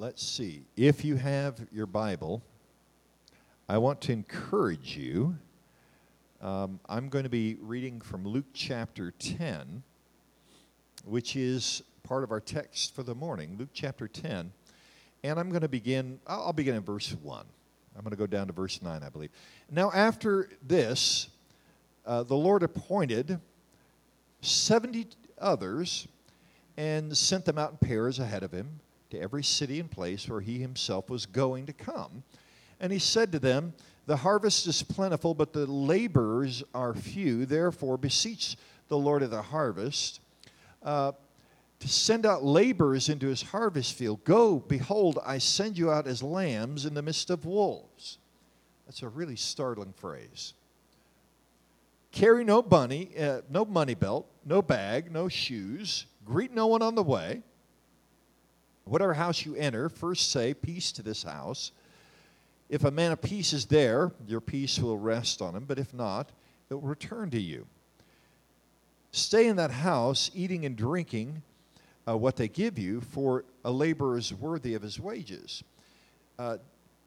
let's see. If you have your Bible, I want to encourage you. Um, I'm going to be reading from Luke chapter 10, which is part of our text for the morning. Luke chapter 10. And I'm going to begin, I'll, begin in verse 1. I'm going to go down to verse 9, I believe. Now, after this, uh, the Lord appointed 70 others and sent them out in pairs ahead of him to every city and place where he himself was going to come. And he said to them, The harvest is plentiful, but the laborers are few. Therefore, beseech the Lord of the harvest uh, to send out laborers into his harvest field. Go, behold, I send you out as lambs in the midst of wolves. That's a really startling phrase. Carry no money, uh, no money belt, no bag, no shoes. Greet no one on the way. Whatever house you enter, first say, Peace to this house. If a man of peace is there, your peace will rest on him, but if not, it will return to you. Stay in that house, eating and drinking uh, what they give you, for a laborer is worthy of his wages. Uh,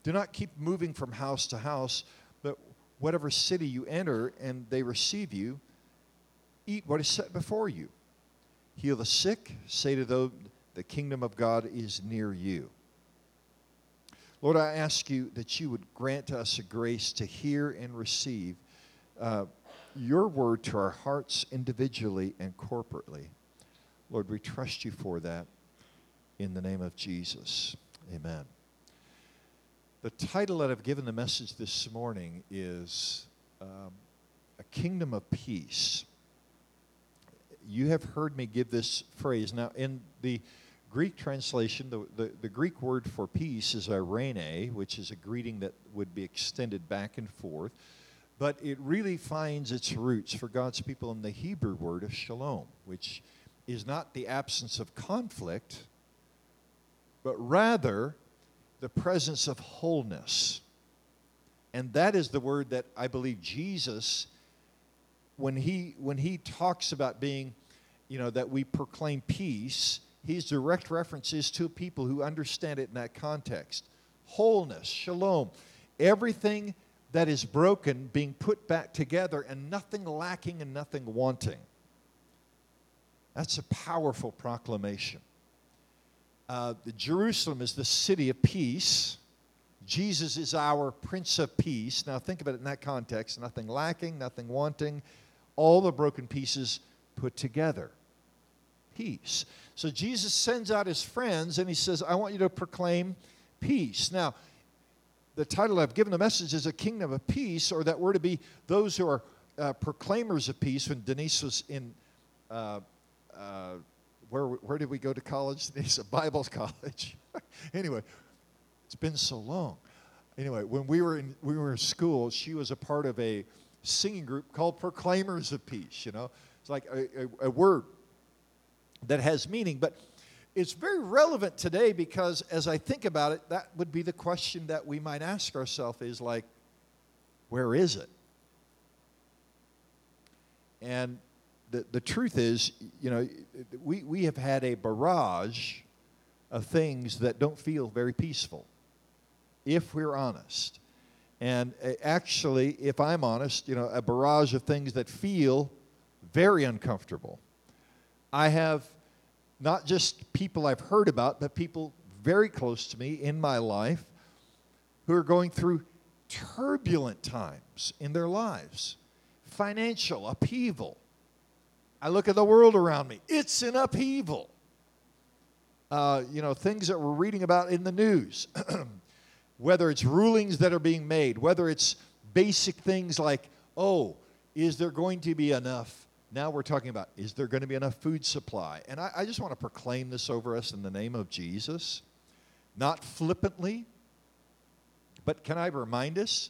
do not keep moving from house to house, but whatever city you enter and they receive you, eat what is set before you. Heal the sick, say to those, the kingdom of God is near you. Lord, I ask you that you would grant us a grace to hear and receive uh, your word to our hearts individually and corporately. Lord, we trust you for that in the name of Jesus. Amen. The title that I've given the message this morning is um, A Kingdom of Peace. You have heard me give this phrase. Now, in the Greek translation, the, the, the, Greek word for peace is eirene, which is a greeting that would be extended back and forth. But it really finds its roots for God's people in the Hebrew word of shalom, which is not the absence of conflict, but rather the presence of wholeness. And that is the word that I believe Jesus, when he, when he talks about being, you know, that we proclaim peace, his direct references to people who understand it in that context. Wholeness, shalom, everything that is broken being put back together and nothing lacking and nothing wanting. That's a powerful proclamation. Uh, Jerusalem is the city of peace. Jesus is our Prince of Peace. Now, think about it in that context nothing lacking, nothing wanting, all the broken pieces put together. Peace. So, Jesus sends out his friends and he says, I want you to proclaim peace. Now, the title I've given the message is A Kingdom of Peace, or that we're to be those who are uh, proclaimers of peace. When Denise was in uh, uh, where, where did we go to college? Denise, a Bible college. anyway, it's been so long. Anyway, when we were in we were in school, she was a part of a singing group called Proclaimers of Peace. You know, it's like a, a, a word that has meaning, but it's very relevant today because as I think about it, that would be the question that we might ask ourselves: is like, where is it? And the, the truth is, you know, we, we have had a barrage of things that don't feel very peaceful, if we're honest. And uh, actually, if I'm honest, you know, a barrage of things that feel very uncomfortable. I have not just people I've heard about, but people very close to me in my life who are going through turbulent times in their lives, financial upheaval, I look at the world around me, it's an upheaval. Uh, you know, things that we're reading about in the news, whether it's rulings that are being made, whether it's basic things like, oh, is there going to be enough? Now we're talking about, is there going to be enough food supply? And I, I just want to proclaim this over us in the name of Jesus, not flippantly, but can I remind us?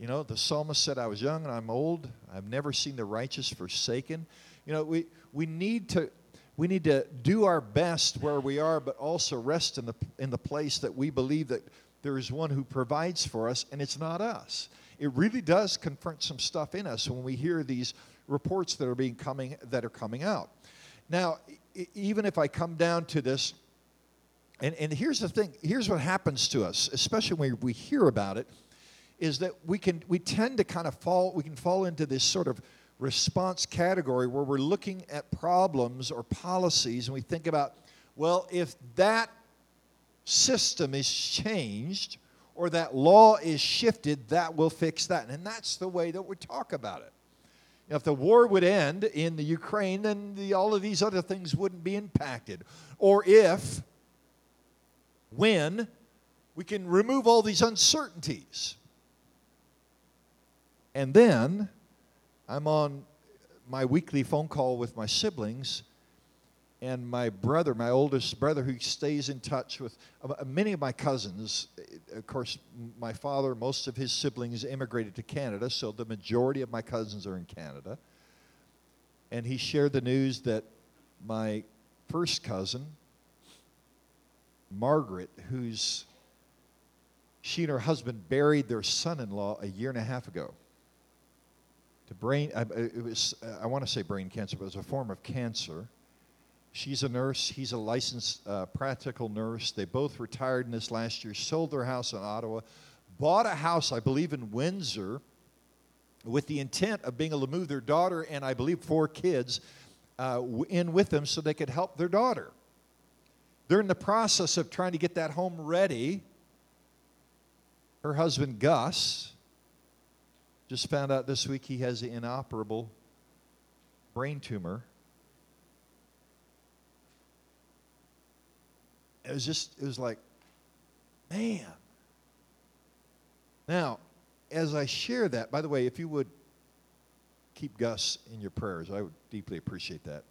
You know, the psalmist said, I was young and I'm old. I've never seen the righteous forsaken. You know, we, we need to we need to do our best where we are, but also rest in the in the place that we believe that there is one who provides for us, and it's not us. It really does confront some stuff in us when we hear these reports that are being coming that are coming out. Now, even if I come down to this, And, and here's the thing here's what happens to us, especially when we hear about it, is that we, can, we tend to kind of fall, we can fall into this sort of response category where we're looking at problems or policies and we think about, well, if that system is changed or that law is shifted, that will fix that. And that's the way that we talk about it. If the war would end in the Ukraine, then the, all of these other things wouldn't be impacted. Or if, when, we can remove all these uncertainties. And then I'm on my weekly phone call with my siblings, and my brother, my oldest brother, who stays in touch with uh, many of my cousins. Of course, my father, most of his siblings immigrated to Canada, so the majority of my cousins are in Canada. And he shared the news that my first cousin, Margaret, who's she and her husband buried their son-in-law a year and a half ago. To brain, uh, it was I want to say brain cancer, but it was a form of cancer She's a nurse. He's a licensed uh, practical nurse. They both retired in this last year, sold their house in Ottawa, bought a house, I believe, in Windsor with the intent of being able to move their daughter and I believe four kids uh, in with them so they could help their daughter. They're in the process of trying to get that home ready. Her husband, Gus, just found out this week he has an inoperable brain tumor it was just, it was like, man. Now, as I share that, by the way, if you would keep Gus in your prayers, I would deeply appreciate that.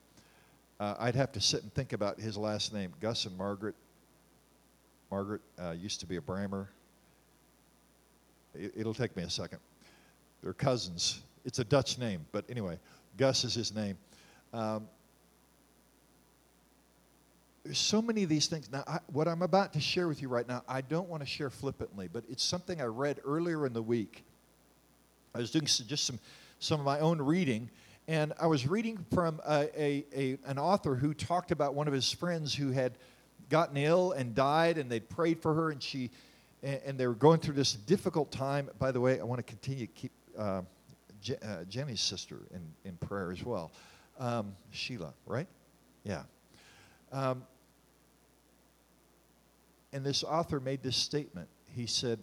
Uh, I'd have to sit and think about his last name. Gus and Margaret. Margaret uh, used to be a Brammer. It, will take me a second. They're cousins. It's a Dutch name, but anyway, Gus is his name. Um, there's so many of these things. Now, I, what I'm about to share with you right now, I don't want to share flippantly, but it's something I read earlier in the week. I was doing just some, some of my own reading, and I was reading from a, a, a, an author who talked about one of his friends who had gotten ill and died, and they'd prayed for her, and she, and, and they were going through this difficult time. By the way, I want to continue to keep uh, Je, uh, Jenny's sister in, in prayer as well. Um, Sheila, right? Yeah. Um, and this author made this statement. He said,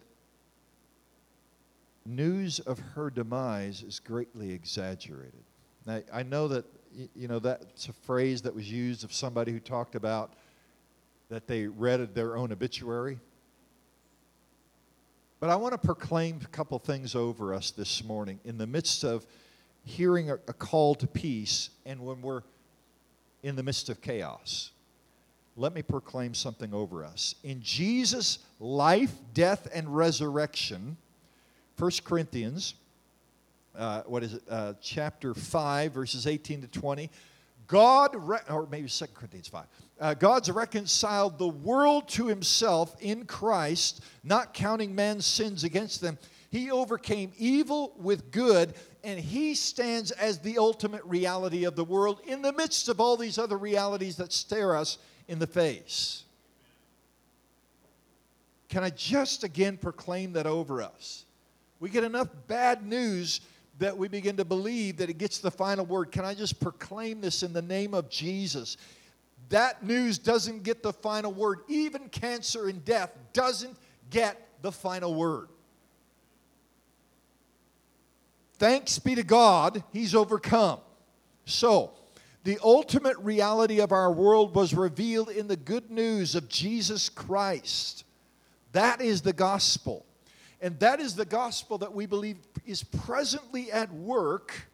News of her demise is greatly exaggerated. Now, I know that, you know, that's a phrase that was used of somebody who talked about that they read their own obituary. But I want to proclaim a couple things over us this morning in the midst of hearing a, a call to peace and when we're in the midst of chaos let me proclaim something over us. In Jesus' life, death, and resurrection, 1 Corinthians, uh, what is it, uh, chapter 5, verses 18 to 20, God, re- or maybe 2 Corinthians 5, uh, God's reconciled the world to himself in Christ, not counting man's sins against them. He overcame evil with good, and he stands as the ultimate reality of the world in the midst of all these other realities that stare us in the face. Can I just again proclaim that over us? We get enough bad news that we begin to believe that it gets the final word. Can I just proclaim this in the name of Jesus? That news doesn't get the final word. Even cancer and death doesn't get the final word. Thanks be to God, He's overcome. So, the ultimate reality of our world was revealed in the good news of Jesus Christ. That is the gospel. And that is the gospel that we believe is presently at work.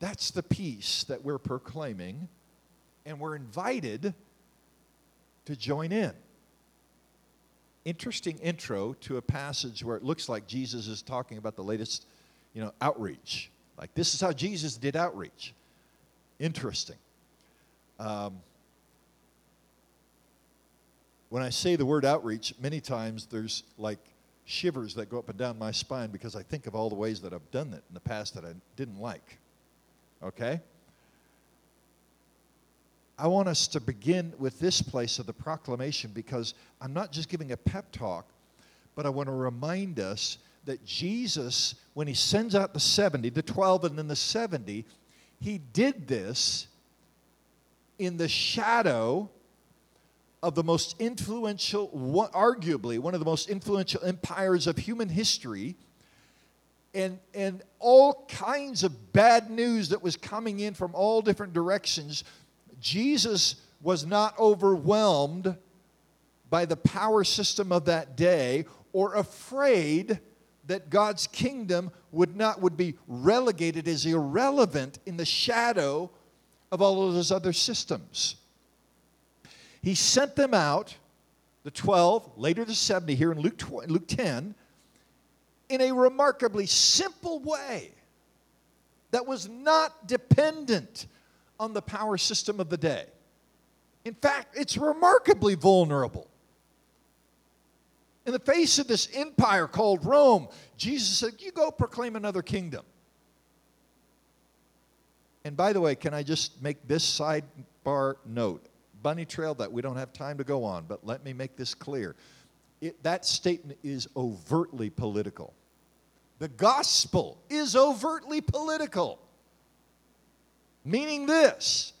That's the peace that we're proclaiming, and we're invited to join in. Interesting intro to a passage where it looks like Jesus is talking about the latest, you know, outreach. Like this is how Jesus did outreach interesting. Um, when I say the word outreach, many times there's like shivers that go up and down my spine because I think of all the ways that I've done it in the past that I didn't like. Okay? I want us to begin with this place of the proclamation because I'm not just giving a pep talk, but I want to remind us that Jesus, when he sends out the 70, the 12 and then the 70, he did this in the shadow of the most influential, arguably one of the most influential empires of human history, and, and all kinds of bad news that was coming in from all different directions. Jesus was not overwhelmed by the power system of that day or afraid that God's kingdom would not would be relegated as irrelevant in the shadow of all of those other systems. He sent them out, the 12, later the 70 here in Luke, 20, Luke 10, in a remarkably simple way that was not dependent on the power system of the day. In fact, it's remarkably vulnerable. In the face of this empire called Rome, Jesus said, You go proclaim another kingdom. And by the way, can I just make this sidebar note? Bunny trailed that we don't have time to go on, but let me make this clear. It, that statement is overtly political. The gospel is overtly political. Meaning this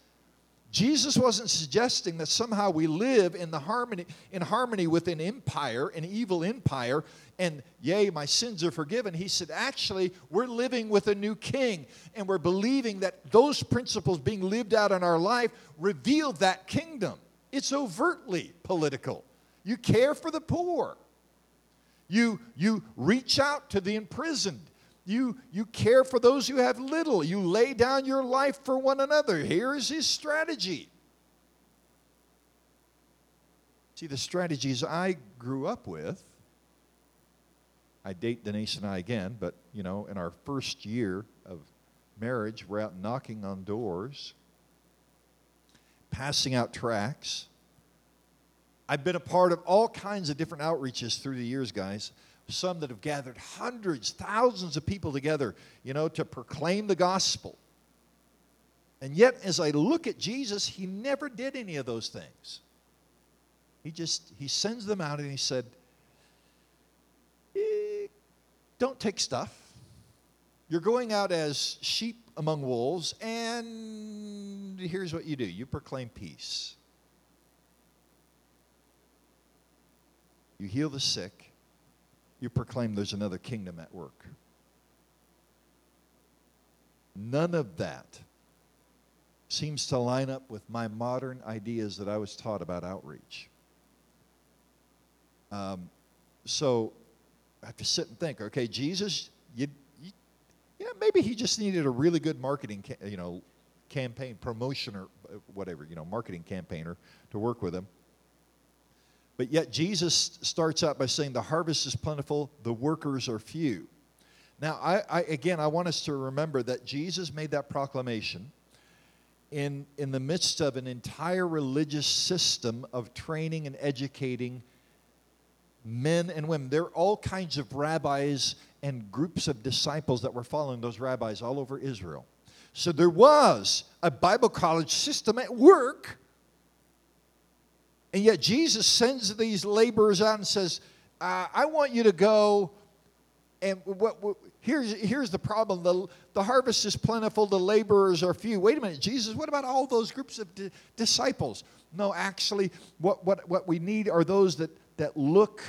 Jesus wasn't suggesting that somehow we live in the harmony in harmony with an empire, an evil empire, and yay, my sins are forgiven. He said, actually, we're living with a new king, and we're believing that those principles being lived out in our life reveal that kingdom. It's overtly political. You care for the poor. You, you reach out to the imprisoned. You, you care for those who have little. You lay down your life for one another. Here's his strategy. See, the strategies I grew up with, I date Denise and I again, but, you know, in our first year of marriage, we're out knocking on doors, passing out tracts. I've been a part of all kinds of different outreaches through the years, guys some that have gathered hundreds, thousands of people together, you know, to proclaim the gospel. And yet, as I look at Jesus, he never did any of those things. He just, he sends them out and he said, eh, don't take stuff. You're going out as sheep among wolves, and here's what you do you proclaim peace. You heal the sick, you proclaim there's another kingdom at work. None of that seems to line up with my modern ideas that I was taught about outreach. Um, so I have to sit and think. Okay, Jesus, you, you, maybe he just needed a really good marketing, ca- you know, campaign promotion or uh, whatever, you know, marketing campaigner to work with him. But yet Jesus starts out by saying, The harvest is plentiful, the workers are few. Now, I, I, again, I want us to remember that Jesus made that proclamation in, in the midst of an entire religious system of training and educating men and women. There are all kinds of rabbis and groups of disciples that were following those rabbis all over Israel. So there was a Bible college system at work and yet Jesus sends these laborers out and says, uh, I want you to go. And what, what, here's, here's the problem the, the harvest is plentiful, the laborers are few. Wait a minute, Jesus, what about all those groups of di- disciples? No, actually, what, what, what we need are those that, that look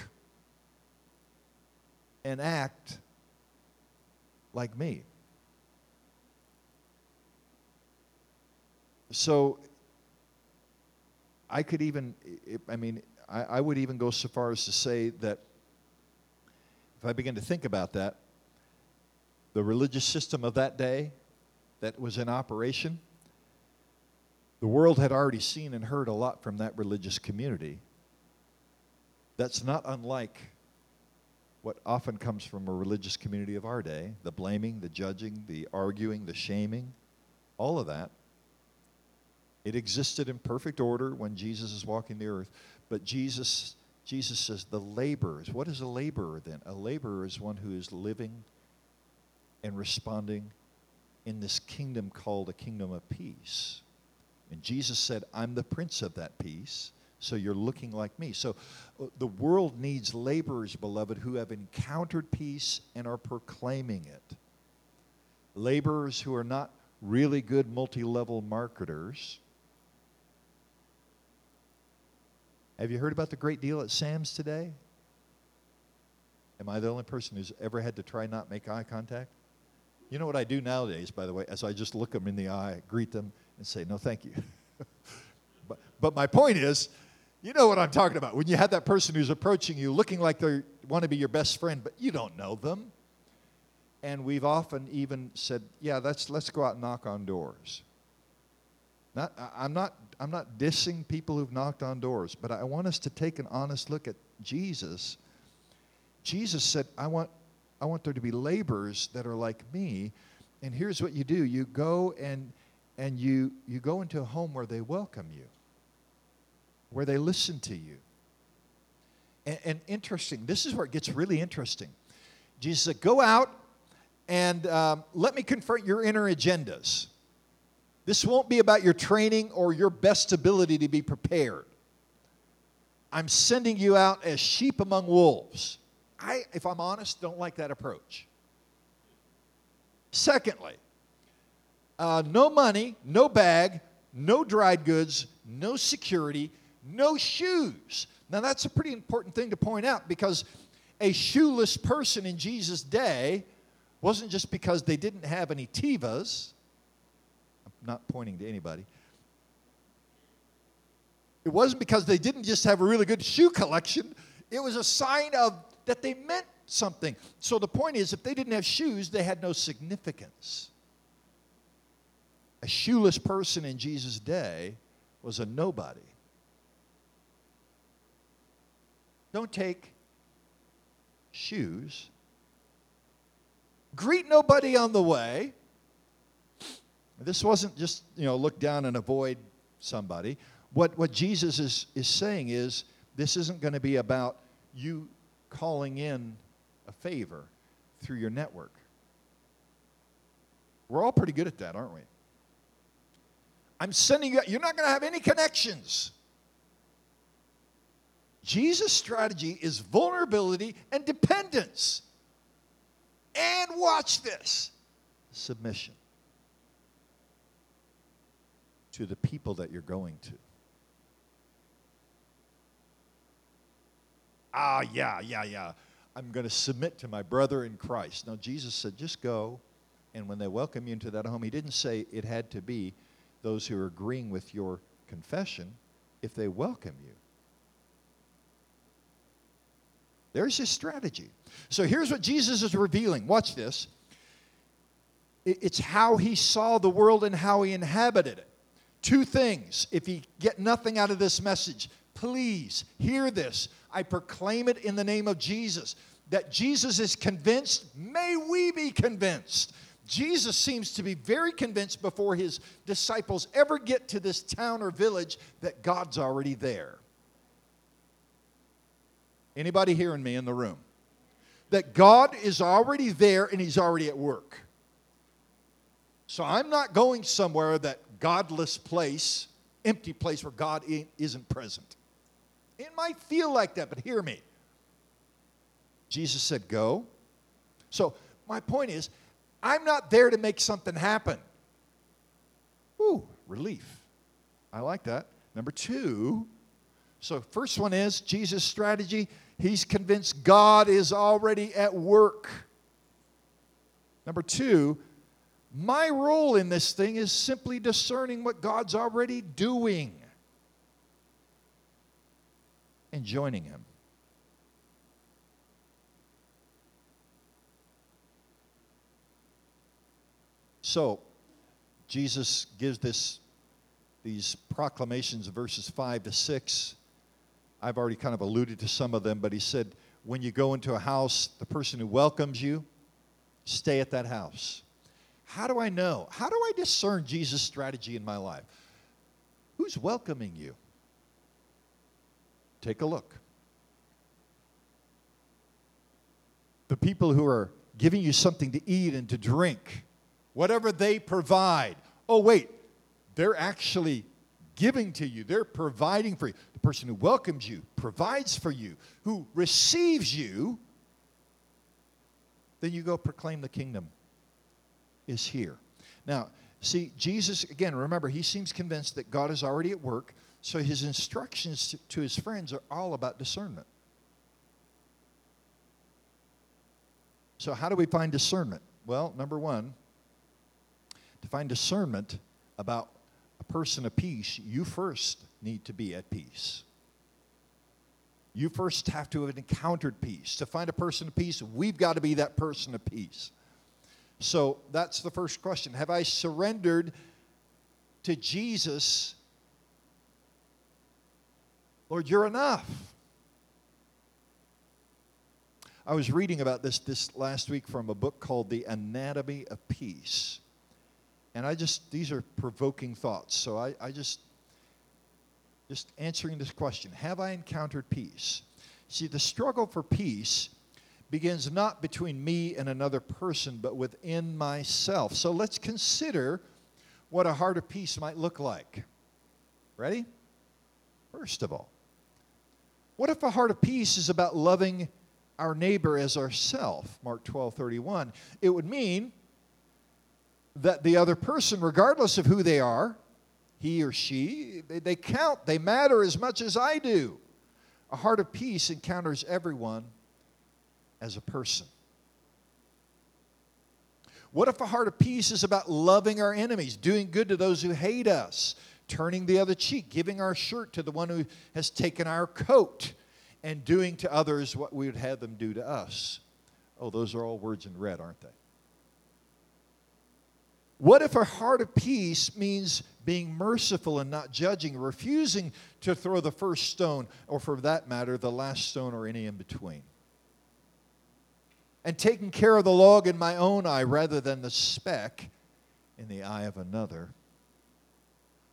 and act like me. So I could even, I mean, I, I would even go so far as to say that if I begin to think about that, the religious system of that day that was in operation, the world had already seen and heard a lot from that religious community. That's not unlike what often comes from a religious community of our day the blaming, the judging, the arguing, the shaming, all of that. It existed in perfect order when Jesus is walking the earth. But Jesus, Jesus says, the laborers. What is a laborer then? A laborer is one who is living and responding in this kingdom called a kingdom of peace. And Jesus said, I'm the prince of that peace, so you're looking like me. So uh, the world needs laborers, beloved, who have encountered peace and are proclaiming it. Laborers who are not really good multi level marketers. Have you heard about the great deal at Sam's today? Am I the only person who's ever had to try not make eye contact? You know what I do nowadays, by the way, as I just look them in the eye, greet them, and say, no, thank you. but, but my point is, you know what I'm talking about. When you have that person who's approaching you looking like they want to be your best friend, but you don't know them. And we've often even said, yeah, let's, let's go out and knock on doors. Not, I'm, not, I'm not dissing people who've knocked on doors, but I want us to take an honest look at Jesus. Jesus said, I want, I want there to be laborers that are like me. And here's what you do you go and and you, you go into a home where they welcome you, where they listen to you. And, and interesting, this is where it gets really interesting. Jesus said, Go out and um, let me confront your inner agendas. This won't be about your training or your best ability to be prepared. I'm sending you out as sheep among wolves. I, if I'm honest, don't like that approach. Secondly, uh, no money, no bag, no dried goods, no security, no shoes. Now, that's a pretty important thing to point out because a shoeless person in Jesus' day wasn't just because they didn't have any Tevas. Not pointing to anybody. It wasn't because they didn't just have a really good shoe collection. It was a sign of that they meant something. So the point is, if they didn't have shoes, they had no significance a shoeless person in Jesus' day was a nobody. Don't take shoes. Greet nobody on the way. This wasn't just, you know, look down and avoid somebody. What, what Jesus is, is saying is this isn't going to be about you calling in a favor through your network. We're all pretty good at that, aren't we? I'm sending you, you're not going to have any connections. Jesus' strategy is vulnerability and dependence. And watch this submission to the people that you're going to. Ah, yeah, yeah, yeah. I'm going to submit to my brother in Christ. Now, Jesus said, just go. And when they welcome you into that home, he didn't say it had to be those who are agreeing with your confession if they welcome you. There's his strategy. So here's what Jesus is revealing. Watch this. It's how he saw the world and how he inhabited it. Two things. If you get nothing out of this message, please hear this. I proclaim it in the name of Jesus. That Jesus is convinced, may we be convinced Jesus seems to be very convinced before his disciples ever get to this town or village that God's already there. Anybody hearing me in the room? That God is already there and he's already at work. So I'm not going somewhere that godless place, empty place where God isn't present. It might feel like that, but hear me. Jesus said, Go. So my point is, I'm not there to make something happen. Ooh, relief. I like that. Number two, so first one is Jesus' strategy. He's convinced God is already at work. Number two, my role in this thing is simply discerning what God's already doing and joining Him. So, Jesus gives this, these proclamations, verses 5 to 6. I've already kind of alluded to some of them, but he said, when you go into a house, the person who welcomes you, stay at that house. How do I know? How do I discern Jesus' strategy in my life? Who's welcoming you? Take a look. The people who are giving you something to eat and to drink whatever they provide. Oh, wait, they're actually giving to you, they're providing for you. The person who welcomes you provides for you, who receives you, then you go proclaim the kingdom is here. Now, see, Jesus, again, remember, he seems convinced that God is already at work, so his instructions to his friends are all about discernment. So, how do we find discernment? Well, number one, to find discernment about a person of peace, you first need to be at peace. You first have to have encountered peace. To find a person of peace, we've got to be that person of peace. So that's the first question. Have I surrendered to Jesus? Lord, you're enough. I was reading about this this last week from a book called The Anatomy of Peace. And I just, these are provoking thoughts. So I, I just, just answering this question Have I encountered peace? See, the struggle for peace begins not between me and another person, but within myself. So let's consider what a heart of peace might look like. Ready? First of all, what if a heart of peace is about loving our neighbor as ourself? Mark 12 31. It would mean that the other person, regardless of who they are, he or she, they, they count, they matter as much as I do. A heart of peace encounters everyone as a person. What if a heart of peace is about loving our enemies, doing good to those who hate us, turning the other cheek, giving our shirt to the one who has taken our coat, and doing to others what we would have them do to us? Oh, those are all words in red, aren't they? What if a heart of peace means being merciful and not judging, refusing to throw the first stone, or for that matter, the last stone or any in between? And taking care of the log in my own eye rather than the speck in the eye of another?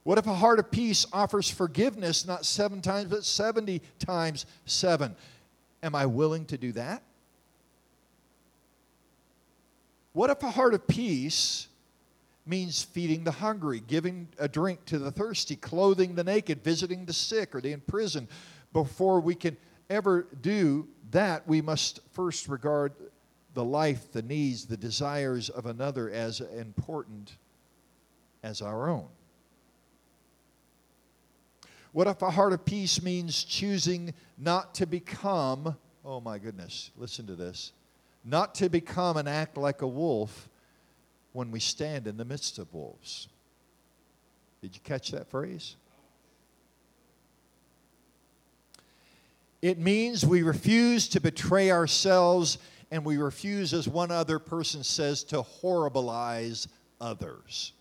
What if a heart of peace offers forgiveness not seven times, but 70 times seven? Am I willing to do that? What if a heart of peace means feeding the hungry, giving a drink to the thirsty, clothing the naked, visiting the sick or the in prison. Before we can ever do that, we must first regard the life, the needs, the desires of another as important as our own. What if a heart of peace means choosing not to become, oh my goodness, listen to this, not to become and act like a wolf, when we stand in the midst of wolves. Did you catch that phrase? It means we refuse to betray ourselves and we refuse, as one other person says, to horribilize others.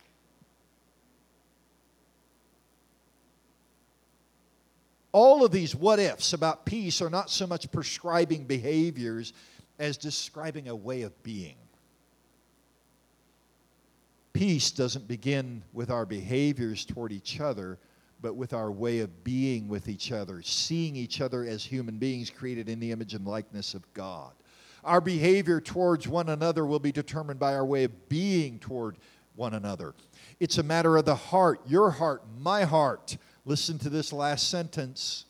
All of these what ifs about peace are not so much prescribing behaviors as describing a way of being. Peace doesn't begin with our behaviors toward each other, but with our way of being with each other, seeing each other as human beings created in the image and likeness of God. Our behavior towards one another will be determined by our way of being toward one another. It's a matter of the heart, your heart, my heart. Listen to this last sentence.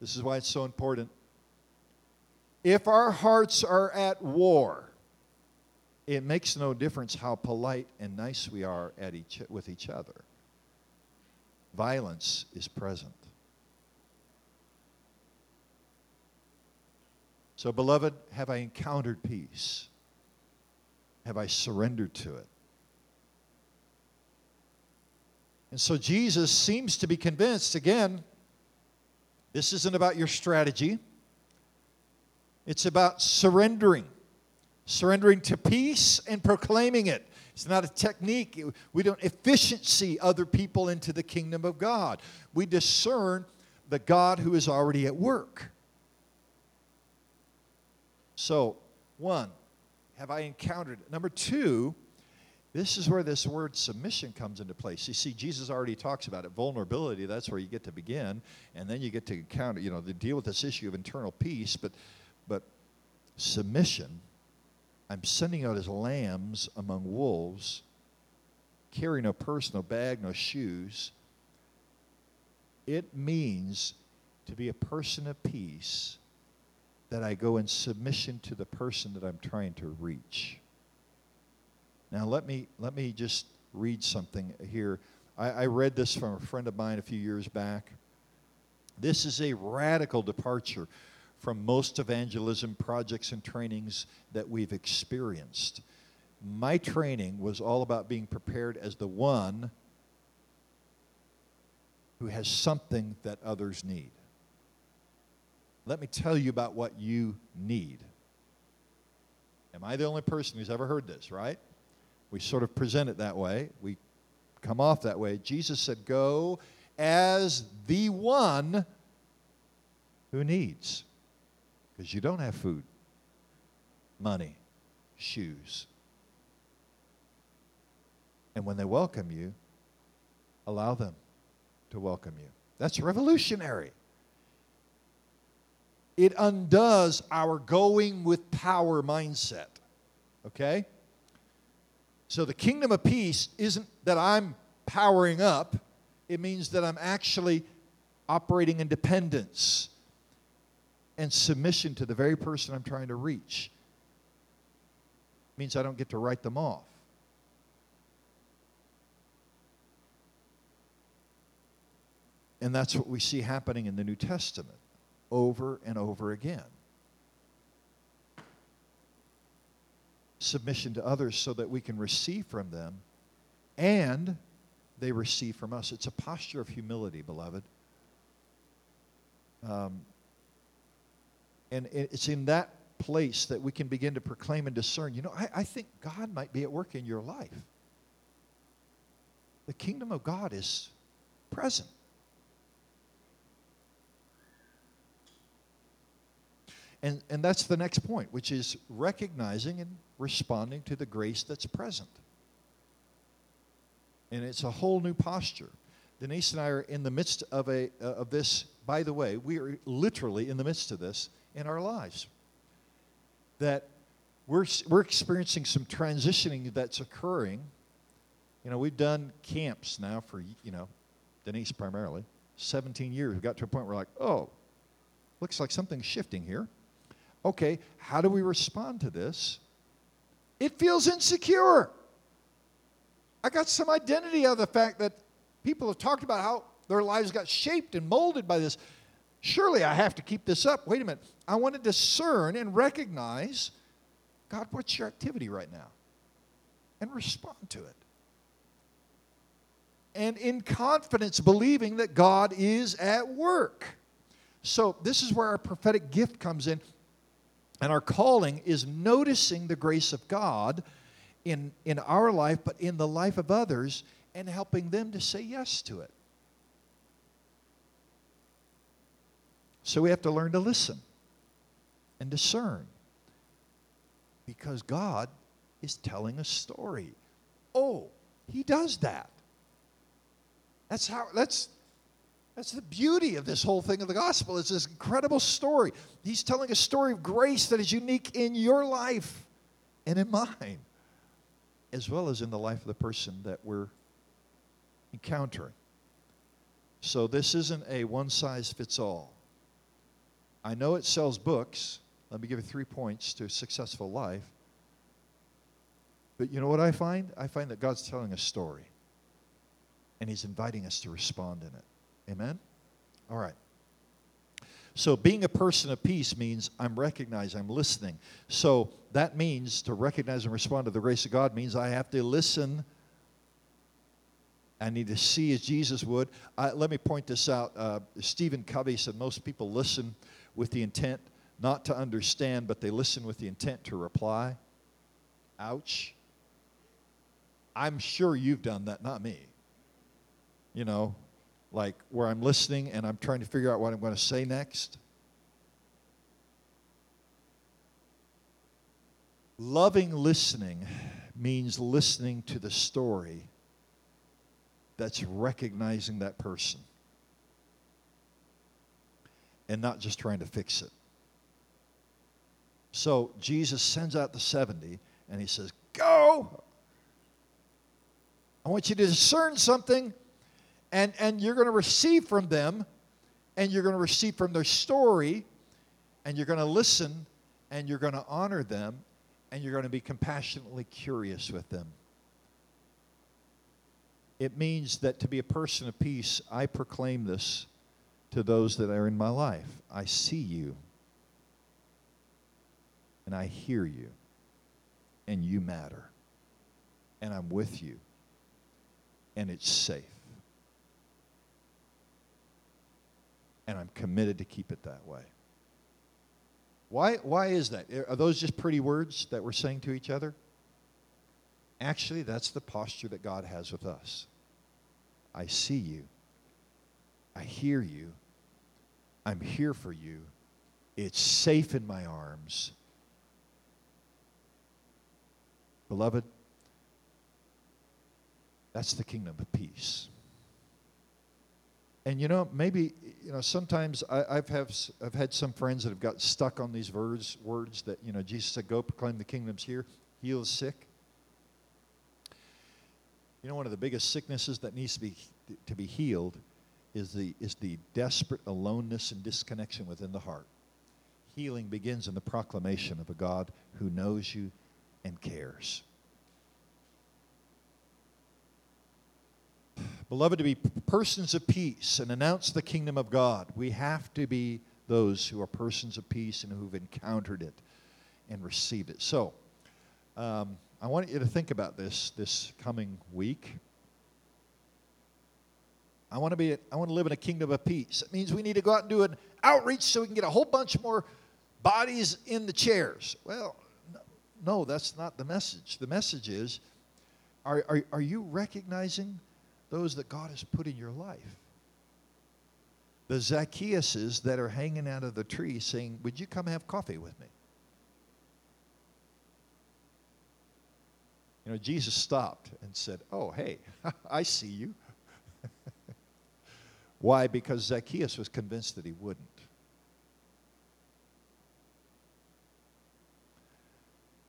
This is why it's so important. If our hearts are at war, it makes no difference how polite and nice we are at each, with each other. Violence is present. So, beloved, have I encountered peace? Have I surrendered to it? And so Jesus seems to be convinced again, this isn't about your strategy, it's about surrendering surrendering to peace and proclaiming it. It's not a technique. We don't efficiency other people into the kingdom of God. We discern the God who is already at work. So, one, have I encountered it? Number two, this is where this word submission comes into place. You see, Jesus already talks about it. Vulnerability, that's where you get to begin. And then you get to encounter, you know, to deal with this issue of internal peace. But, but submission I'm sending out as lambs among wolves, carry no purse, no bag, no shoes. It means to be a person of peace that I go in submission to the person that I'm trying to reach. Now, let me, let me just read something here. I, I read this from a friend of mine a few years back. This is a radical departure from most evangelism projects and trainings that we've experienced. My training was all about being prepared as the one who has something that others need. Let me tell you about what you need. Am I the only person who's ever heard this, right? We sort of present it that way. We come off that way. Jesus said, Go as the one who needs. Because you don't have food, money, shoes. And when they welcome you, allow them to welcome you. That's revolutionary. It undoes our going with power mindset. Okay? So the kingdom of peace isn't that I'm powering up, it means that I'm actually operating in dependence and submission to the very person I'm trying to reach. It means I don't get to write them off. And that's what we see happening in the New Testament over and over again. Submission to others so that we can receive from them and they receive from us. It's a posture of humility, beloved. Um, and it's in that place that we can begin to proclaim and discern. You know, I, I think God might be at work in your life. The kingdom of God is present. And, and that's the next point, which is recognizing and responding to the grace that's present. And it's a whole new posture. Denise and I are in the midst of, a, uh, of this. By the way, we are literally in the midst of this in our lives. That we're, we're experiencing some transitioning that's occurring. You know, we've done camps now for, you know, Denise primarily, 17 years. We've got to a point where we're like, oh, looks like something's shifting here. Okay, how do we respond to this? It feels insecure. I got some identity out of the fact that people have talked about how their lives got shaped and molded by this. Surely I have to keep this up. Wait a minute. I want to discern and recognize God, what's your activity right now? And respond to it. And in confidence, believing that God is at work. So, this is where our prophetic gift comes in. And our calling is noticing the grace of God in, in our life, but in the life of others, and helping them to say yes to it. So we have to learn to listen and discern because God is telling a story. Oh, he does that. That's how that's that's the beauty of this whole thing of the gospel. It's this incredible story. He's telling a story of grace that is unique in your life and in mine, as well as in the life of the person that we're encountering. So this isn't a one size fits all. I know it sells books. Let me give you three points to a successful life. But you know what I find? I find that God's telling a story. And He's inviting us to respond in it. Amen? All right. So, being a person of peace means I'm recognizing, I'm listening. So, that means to recognize and respond to the grace of God means I have to listen. I need to see as Jesus would. Uh, let me point this out. Uh, Stephen Covey said most people listen with the intent not to understand, but they listen with the intent to reply. Ouch. I'm sure you've done that, not me. You know, like where I'm listening and I'm trying to figure out what I'm going to say next. Loving listening means listening to the story that's recognizing that person and not just trying to fix it. So Jesus sends out the 70 and he says, Go! I want you to discern something And, and you're going to receive from them, and you're going to receive from their story, and you're going to listen, and you're going to honor them, and you're going to be compassionately curious with them. It means that to be a person of peace, I proclaim this to those that are in my life. I see you, and I hear you, and you matter, and I'm with you, and it's safe. And I'm committed to keep it that way. Why, why is that? Are those just pretty words that we're saying to each other? Actually, that's the posture that God has with us. I see you. I hear you. I'm here for you. It's safe in my arms. Beloved, that's the kingdom of peace. And you know, maybe you know sometimes I, have have I've had some friends that have got stuck on these words words that you know Jesus said, "Go proclaim the kingdom's here, heal the sick." You know, one of the biggest sicknesses that needs to be to be healed is the is the desperate aloneness and disconnection within the heart. Healing begins in the proclamation of a God who knows you and cares. Beloved, to be persons of peace and announce the kingdom of God, we have to be those who are persons of peace and who've encountered it and received it. So, um, I want you to think about this this coming week. I want to be I want to live in a kingdom of peace. It means we need to go out and do an outreach so we can get a whole bunch more bodies in the chairs. Well, no, that's not the message. The message is are, are, are you recognizing those that God has put in your life. The Zacchaeuses that are hanging out of the tree saying, Would you come have coffee with me? You know, Jesus stopped and said, Oh, hey, I see you. Why? Because Zacchaeus was convinced that he wouldn't.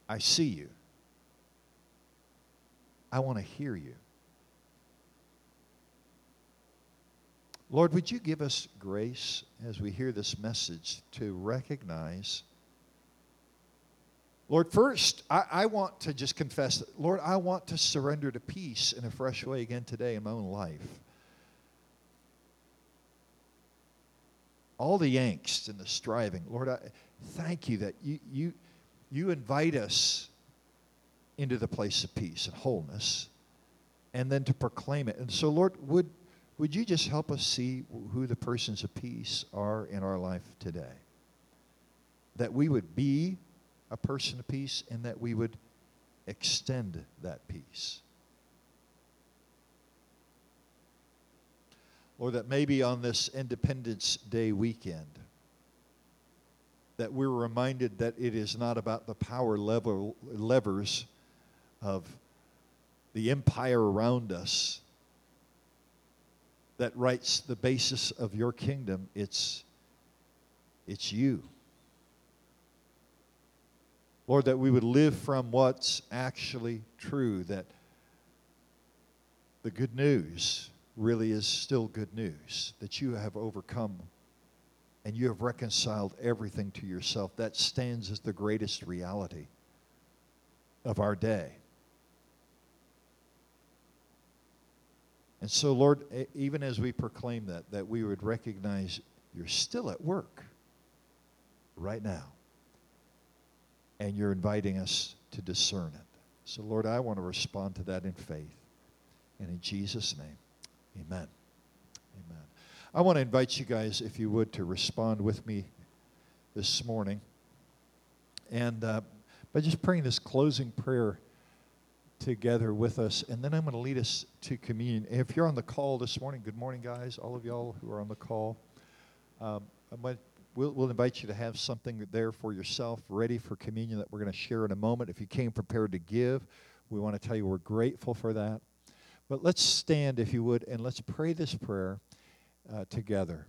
I see you. I want to hear you. Lord, would you give us grace as we hear this message to recognize? Lord, first, I, I, want to just confess that, Lord, I want to surrender to peace in a fresh way again today in my own life. All the angst and the striving, Lord, I thank you that you, you, you invite us into the place of peace and wholeness and then to proclaim it. And so, Lord, would would you just help us see who the persons of peace are in our life today? That we would be a person of peace and that we would extend that peace. Or that maybe on this Independence Day weekend, that we're reminded that it is not about the power level, levers of the empire around us that writes the basis of your kingdom, it's, it's you. Lord, that we would live from what's actually true, that the good news really is still good news, that you have overcome and you have reconciled everything to yourself. That stands as the greatest reality of our day. And so, Lord, even as we proclaim that, that we would recognize you're still at work right now. And you're inviting us to discern it. So, Lord, I want to respond to that in faith. And in Jesus' name, amen. Amen. I want to invite you guys, if you would, to respond with me this morning. And uh, by just praying this closing prayer together with us, and then I'm going to lead us to communion. If you're on the call this morning, good morning, guys, all of y'all who are on the call. Um, might, we'll, we'll invite you to have something there for yourself ready for communion that we're going to share in a moment. If you came prepared to give, we want to tell you we're grateful for that. But let's stand, if you would, and let's pray this prayer uh, together.